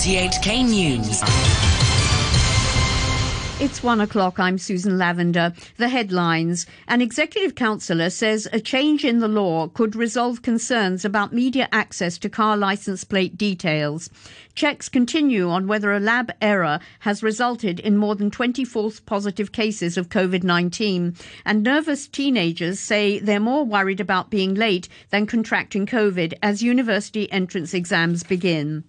RTHK News. It's one o'clock. I'm Susan Lavender. The headlines. An executive councillor says a change in the law could resolve concerns about media access to car license plate details. Checks continue on whether a lab error has resulted in more than 20 false positive cases of COVID 19. And nervous teenagers say they're more worried about being late than contracting COVID as university entrance exams begin.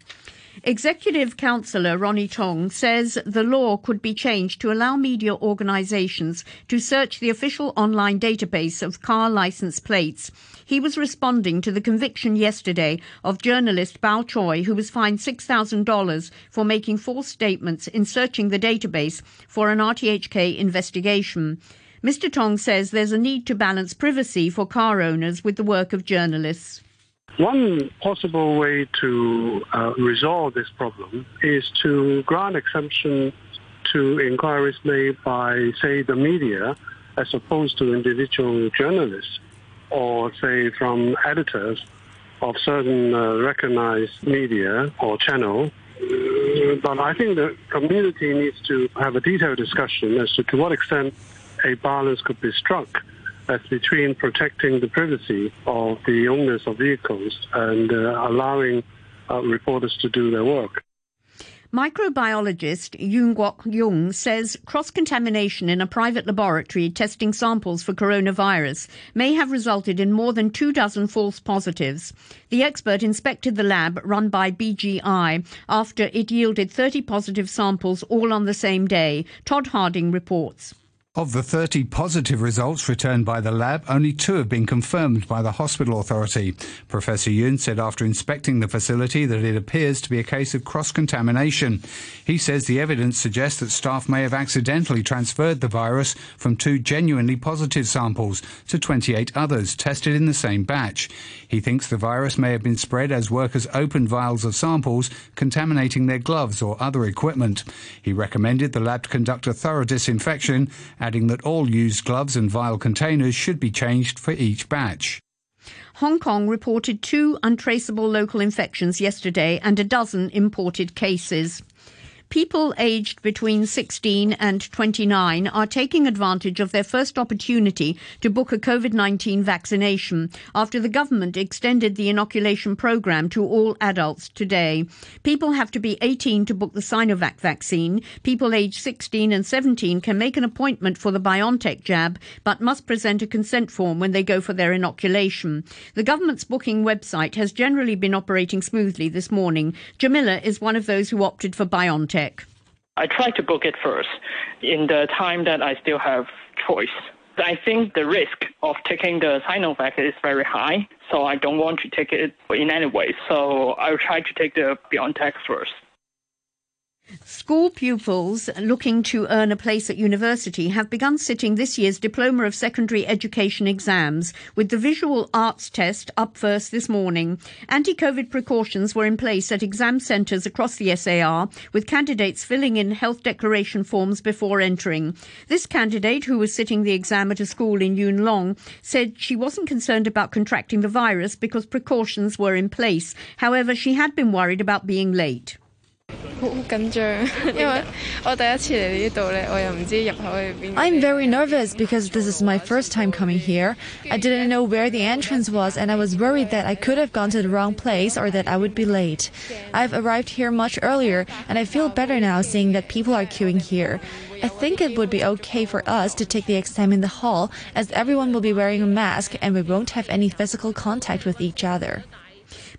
Executive Councillor Ronny Tong says the law could be changed to allow media organisations to search the official online database of car licence plates. He was responding to the conviction yesterday of journalist Bao Choy, who was fined $6,000 for making false statements in searching the database for an RTHK investigation. Mr. Tong says there's a need to balance privacy for car owners with the work of journalists. One possible way to uh, resolve this problem is to grant exemption to inquiries made by, say, the media, as opposed to individual journalists, or say from editors of certain uh, recognized media or channel. But I think the community needs to have a detailed discussion as to to what extent a balance could be struck as between protecting the privacy of the owners of vehicles and uh, allowing uh, reporters to do their work. Microbiologist Yuen Kwok Yung says cross contamination in a private laboratory testing samples for coronavirus may have resulted in more than two dozen false positives. The expert inspected the lab run by BGI after it yielded 30 positive samples all on the same day. Todd Harding reports. Of the 30 positive results returned by the lab, only two have been confirmed by the hospital authority. Professor Yuen said after inspecting the facility that it appears to be a case of cross contamination. He says the evidence suggests that staff may have accidentally transferred the virus from two genuinely positive samples to 28 others tested in the same batch. He thinks the virus may have been spread as workers opened vials of samples, contaminating their gloves or other equipment. He recommended the lab conduct a thorough disinfection adding that all used gloves and vial containers should be changed for each batch. Hong Kong reported two untraceable local infections yesterday and a dozen imported cases. People aged between 16 and 29 are taking advantage of their first opportunity to book a COVID 19 vaccination after the government extended the inoculation program to all adults today. People have to be 18 to book the Sinovac vaccine. People aged 16 and 17 can make an appointment for the BioNTech jab but must present a consent form when they go for their inoculation. The government's booking website has generally been operating smoothly this morning. Jamila is one of those who opted for BioNTech. I try to book it first in the time that I still have choice. I think the risk of taking the Sinovac is very high, so I don't want to take it in any way. So I'll try to take the BioNTech first. School pupils looking to earn a place at university have begun sitting this year's Diploma of Secondary Education exams, with the visual arts test up first this morning. Anti COVID precautions were in place at exam centres across the SAR, with candidates filling in health declaration forms before entering. This candidate, who was sitting the exam at a school in Yuen Long, said she wasn't concerned about contracting the virus because precautions were in place. However, she had been worried about being late. I'm very nervous because this is my first time coming here. I didn't know where the entrance was and I was worried that I could have gone to the wrong place or that I would be late. I've arrived here much earlier and I feel better now seeing that people are queuing here. I think it would be okay for us to take the exam in the hall as everyone will be wearing a mask and we won't have any physical contact with each other.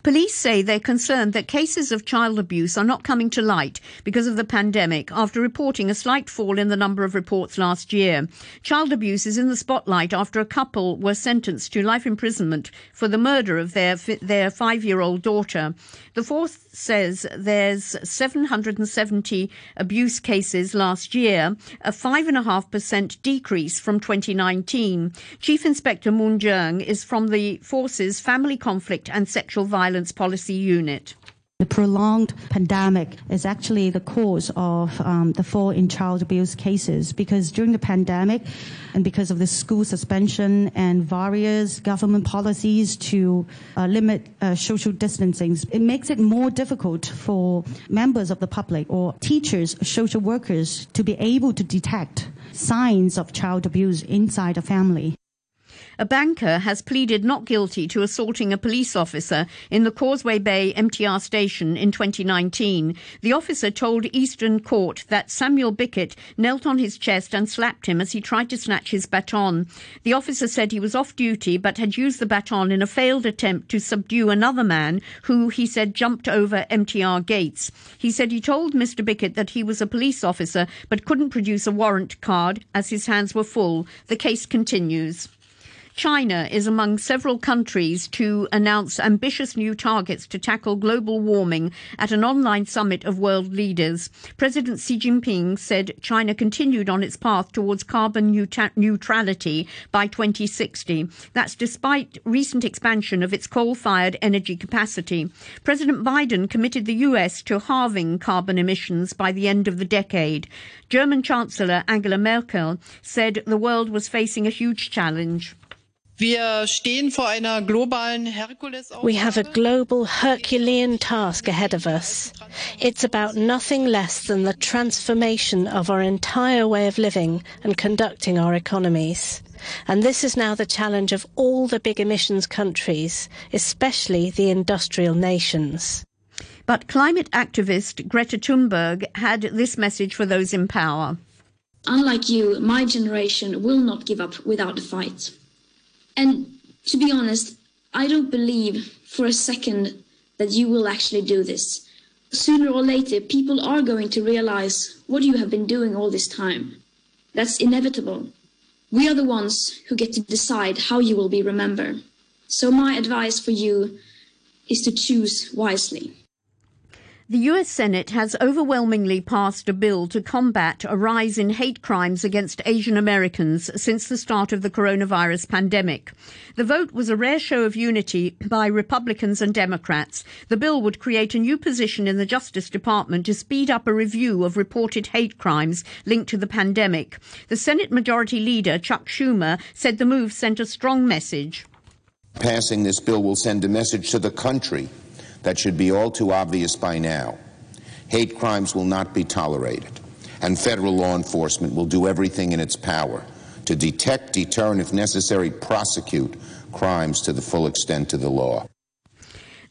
Police say they're concerned that cases of child abuse are not coming to light because of the pandemic after reporting a slight fall in the number of reports last year. Child abuse is in the spotlight after a couple were sentenced to life imprisonment for the murder of their their 5-year-old daughter. The fourth says there's 770 abuse cases last year, a 5.5% decrease from 2019. Chief Inspector Moon Jung is from the Force's Family Conflict and Sexual Violence Policy Unit. The prolonged pandemic is actually the cause of um, the fall in child abuse cases because during the pandemic and because of the school suspension and various government policies to uh, limit uh, social distancing, it makes it more difficult for members of the public or teachers, social workers to be able to detect signs of child abuse inside a family. A banker has pleaded not guilty to assaulting a police officer in the Causeway Bay MTR station in 2019. The officer told Eastern Court that Samuel Bickett knelt on his chest and slapped him as he tried to snatch his baton. The officer said he was off duty but had used the baton in a failed attempt to subdue another man who, he said, jumped over MTR gates. He said he told Mr. Bickett that he was a police officer but couldn't produce a warrant card as his hands were full. The case continues. China is among several countries to announce ambitious new targets to tackle global warming at an online summit of world leaders. President Xi Jinping said China continued on its path towards carbon neutrality by 2060. That's despite recent expansion of its coal fired energy capacity. President Biden committed the US to halving carbon emissions by the end of the decade. German Chancellor Angela Merkel said the world was facing a huge challenge. We have a global Herculean task ahead of us. It's about nothing less than the transformation of our entire way of living and conducting our economies. And this is now the challenge of all the big emissions countries, especially the industrial nations. But climate activist Greta Thunberg had this message for those in power. Unlike you, my generation will not give up without a fight. And to be honest, I don't believe for a second that you will actually do this. Sooner or later, people are going to realize what you have been doing all this time. That's inevitable. We are the ones who get to decide how you will be remembered. So my advice for you is to choose wisely. The US Senate has overwhelmingly passed a bill to combat a rise in hate crimes against Asian Americans since the start of the coronavirus pandemic. The vote was a rare show of unity by Republicans and Democrats. The bill would create a new position in the Justice Department to speed up a review of reported hate crimes linked to the pandemic. The Senate Majority Leader, Chuck Schumer, said the move sent a strong message. Passing this bill will send a message to the country that should be all too obvious by now. Hate crimes will not be tolerated, and federal law enforcement will do everything in its power to detect, deter, and if necessary, prosecute crimes to the full extent of the law.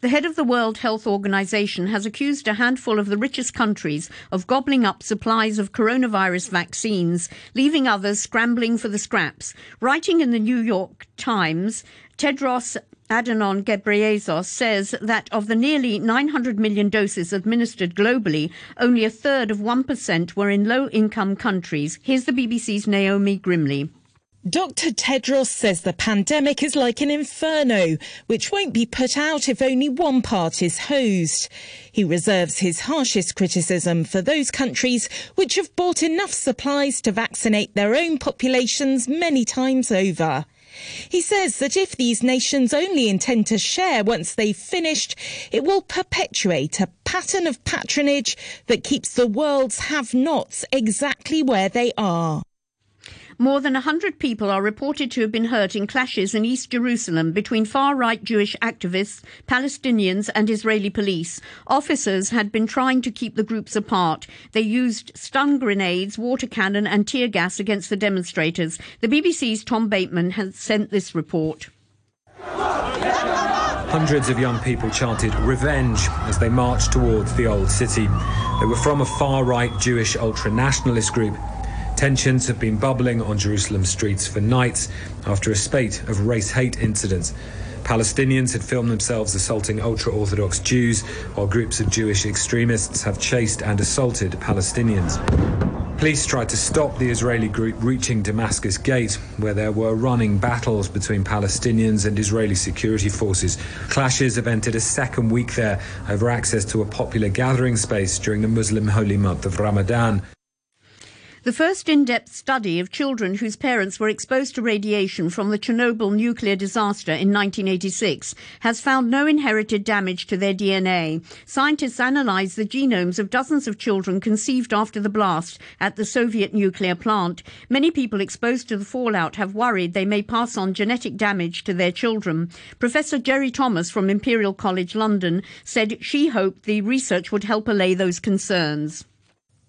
The head of the World Health Organization has accused a handful of the richest countries of gobbling up supplies of coronavirus vaccines, leaving others scrambling for the scraps. Writing in the New York Times, Tedros Adhanom Ghebreyesus says that of the nearly 900 million doses administered globally, only a third of 1% were in low income countries. Here's the BBC's Naomi Grimley. Dr. Tedros says the pandemic is like an inferno, which won't be put out if only one part is hosed. He reserves his harshest criticism for those countries which have bought enough supplies to vaccinate their own populations many times over. He says that if these nations only intend to share once they've finished, it will perpetuate a pattern of patronage that keeps the world's have nots exactly where they are. More than 100 people are reported to have been hurt in clashes in East Jerusalem between far right Jewish activists, Palestinians, and Israeli police. Officers had been trying to keep the groups apart. They used stun grenades, water cannon, and tear gas against the demonstrators. The BBC's Tom Bateman has sent this report. Hundreds of young people chanted revenge as they marched towards the old city. They were from a far right Jewish ultra nationalist group Tensions have been bubbling on Jerusalem streets for nights after a spate of race hate incidents. Palestinians had filmed themselves assaulting ultra Orthodox Jews, while groups of Jewish extremists have chased and assaulted Palestinians. Police tried to stop the Israeli group reaching Damascus Gate, where there were running battles between Palestinians and Israeli security forces. Clashes have entered a second week there over access to a popular gathering space during the Muslim holy month of Ramadan. The first in-depth study of children whose parents were exposed to radiation from the Chernobyl nuclear disaster in 1986 has found no inherited damage to their DNA. Scientists analyzed the genomes of dozens of children conceived after the blast at the Soviet nuclear plant. Many people exposed to the fallout have worried they may pass on genetic damage to their children. Professor Gerry Thomas from Imperial College London said she hoped the research would help allay those concerns.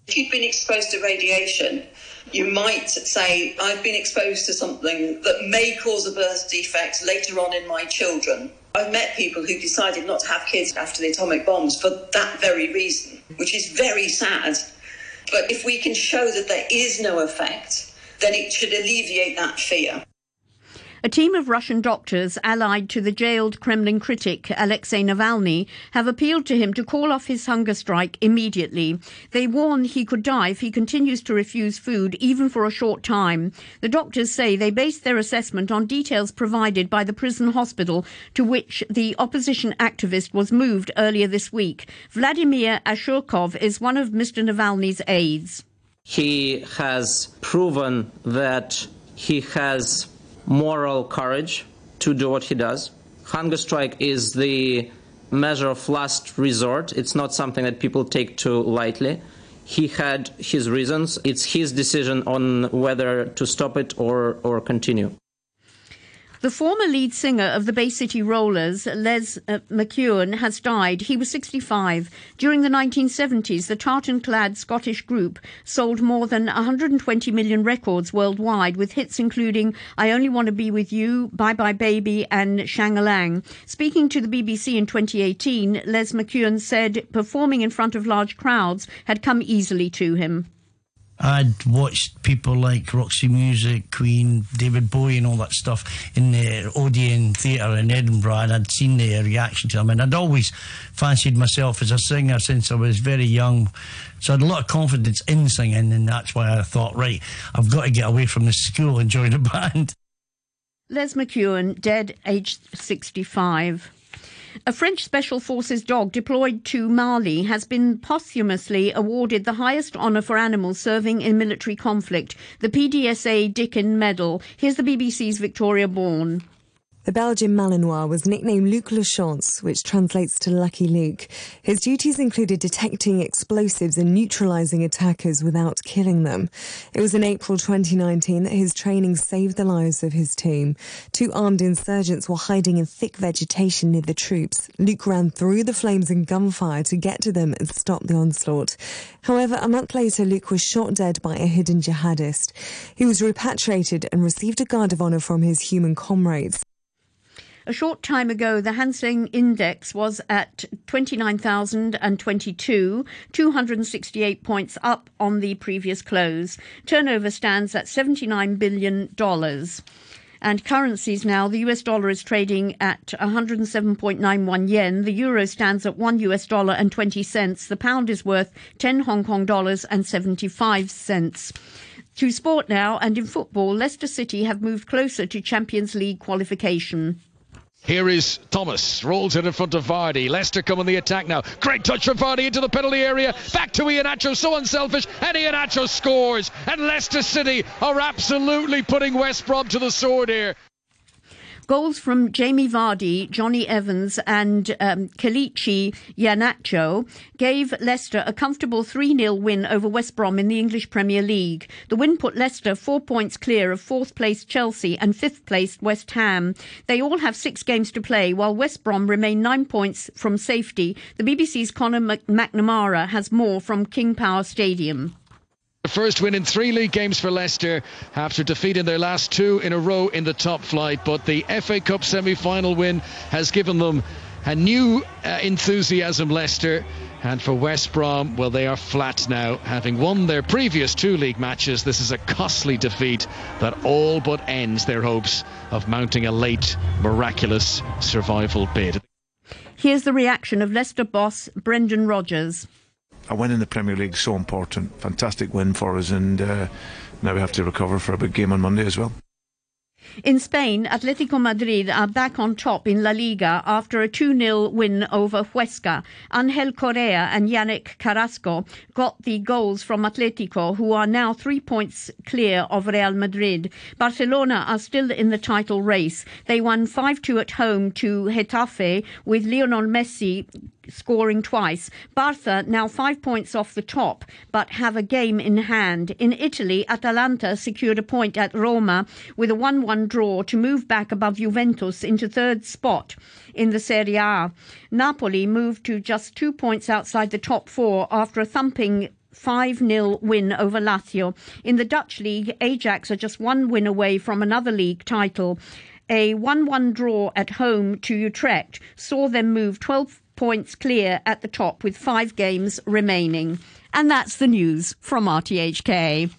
If you've been exposed to radiation, you might say, I've been exposed to something that may cause a birth defect later on in my children. I've met people who decided not to have kids after the atomic bombs for that very reason, which is very sad. But if we can show that there is no effect, then it should alleviate that fear. A team of Russian doctors allied to the jailed Kremlin critic Alexei Navalny have appealed to him to call off his hunger strike immediately. They warn he could die if he continues to refuse food even for a short time. The doctors say they base their assessment on details provided by the prison hospital to which the opposition activist was moved earlier this week. Vladimir Ashurkov is one of Mr. Navalny's aides. He has proven that he has moral courage to do what he does. Hunger strike is the measure of last resort. It's not something that people take too lightly. He had his reasons. It's his decision on whether to stop it or, or continue. The former lead singer of the Bay City Rollers, Les uh, McKeown, has died. He was 65. During the 1970s, the tartan clad Scottish group sold more than 120 million records worldwide, with hits including I Only Want to Be With You, Bye Bye Baby, and Shang-a-Lang. Speaking to the BBC in 2018, Les McKeown said performing in front of large crowds had come easily to him. I'd watched people like Roxy Music, Queen, David Bowie, and all that stuff in the Odeon Theatre in Edinburgh, and I'd seen their reaction to them. And I'd always fancied myself as a singer since I was very young. So I had a lot of confidence in singing, and that's why I thought, right, I've got to get away from the school and join a band. Les McKeown, dead aged 65. A French Special Forces dog deployed to Mali has been posthumously awarded the highest honour for animals serving in military conflict, the PDSA Dickin Medal. Here's the BBC's Victoria Bourne. The Belgian Malinois was nicknamed Luc Lachance, which translates to Lucky Luke. His duties included detecting explosives and neutralizing attackers without killing them. It was in April 2019 that his training saved the lives of his team. Two armed insurgents were hiding in thick vegetation near the troops. Luke ran through the flames and gunfire to get to them and stop the onslaught. However, a month later, Luke was shot dead by a hidden jihadist. He was repatriated and received a guard of honor from his human comrades. A short time ago, the Hang Seng Index was at 29,022, 268 points up on the previous close. Turnover stands at $79 billion. And currencies now, the US dollar is trading at 107.91 yen. The euro stands at 1 US dollar and 20 cents. The pound is worth 10 Hong Kong dollars and 75 cents. To sport now, and in football, Leicester City have moved closer to Champions League qualification. Here is Thomas, rolls it in front of Vardy. Leicester come on the attack now. Great touch from Vardy into the penalty area. Back to Iheanacho, so unselfish, and Iheanacho scores. And Leicester City are absolutely putting West Brom to the sword here. Goals from Jamie Vardy, Jonny Evans, and um, Kelechi Iheanacho gave Leicester a comfortable 3 0 win over West Brom in the English Premier League. The win put Leicester four points clear of fourth placed Chelsea and fifth placed West Ham. They all have six games to play, while West Brom remain nine points from safety. The BBC's Conor McNamara has more from King Power Stadium. The first win in three league games for Leicester after defeating their last two in a row in the top flight. But the FA Cup semi final win has given them a new uh, enthusiasm, Leicester. And for West Brom, well, they are flat now. Having won their previous two league matches, this is a costly defeat that all but ends their hopes of mounting a late, miraculous survival bid. Here's the reaction of Leicester boss Brendan Rodgers a win in the Premier League so important. Fantastic win for us, and uh, now we have to recover for a big game on Monday as well. In Spain, Atletico Madrid are back on top in La Liga after a 2-0 win over Huesca. Angel Correa and Yannick Carrasco got the goals from Atletico, who are now three points clear of Real Madrid. Barcelona are still in the title race. They won 5-2 at home to Getafe with Lionel Messi scoring twice. Barca now five points off the top, but have a game in hand. In Italy, Atalanta secured a point at Roma with a 1 1 draw to move back above Juventus into third spot in the Serie A. Napoli moved to just two points outside the top four after a thumping 5 0 win over Lazio. In the Dutch league, Ajax are just one win away from another league title. A 1 1 draw at home to Utrecht saw them move 12 points clear at the top with five games remaining. And that's the news from RTHK.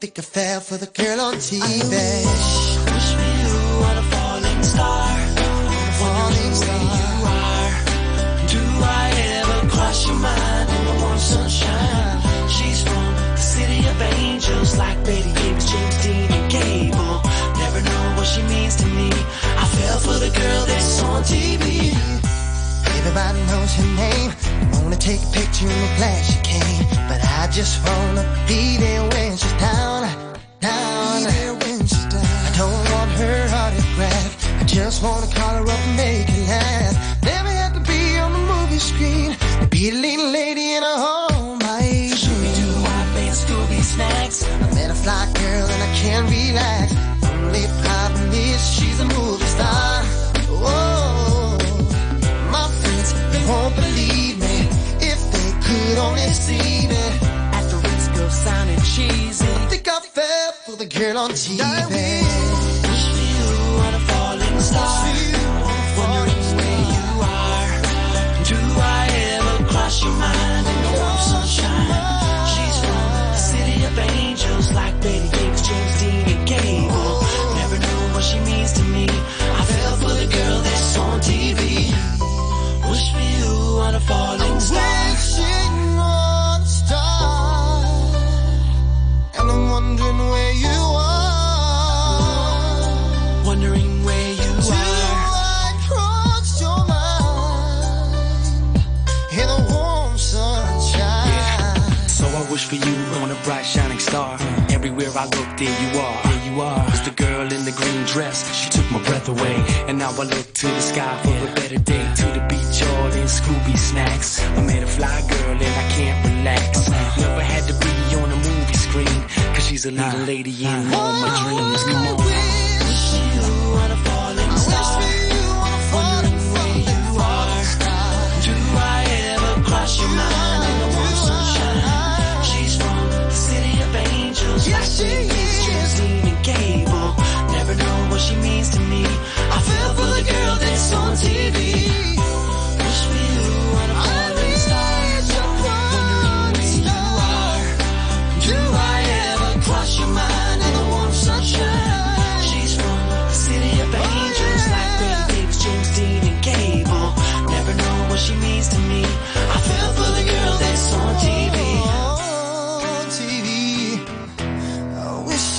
Think I fell for the girl on TV. I wish, wish we knew what a falling star, a falling star you are. Do I ever cross your mind? in the warm sunshine. She's from the city of angels, like Betty Gibbs, James Dean, and Gable. Never know what she means to me. I fell for the girl that's on TV. Everybody knows her name wanna take a picture and glad she came, but I just wanna be there when she's down, down. Be there when she's down. I don't want her autograph. I just wanna call her up and make her laugh. Never had to be on the movie screen to be a leading lady in a home. My Scooby Doo, I play Scooby snacks. I met a fly girl and I can't relax. Only problem is she's a movie. girl on TV. there you are, there you are. It's the girl in the green dress. She took my breath away, and now I look to the sky for a better day. To the beach, all in Scooby snacks. I met a fly girl and I can't relax. Never had to be on a movie screen, cause she's a little lady in all my dreams. Come on.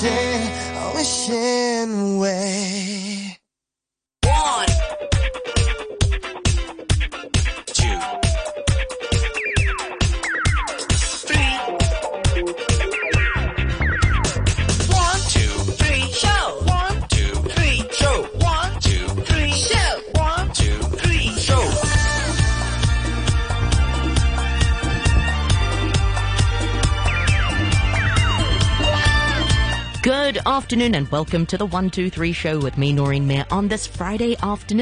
wishing, wishing away. Afternoon and welcome to the 123 show with me, Noreen Mayer, on this Friday afternoon.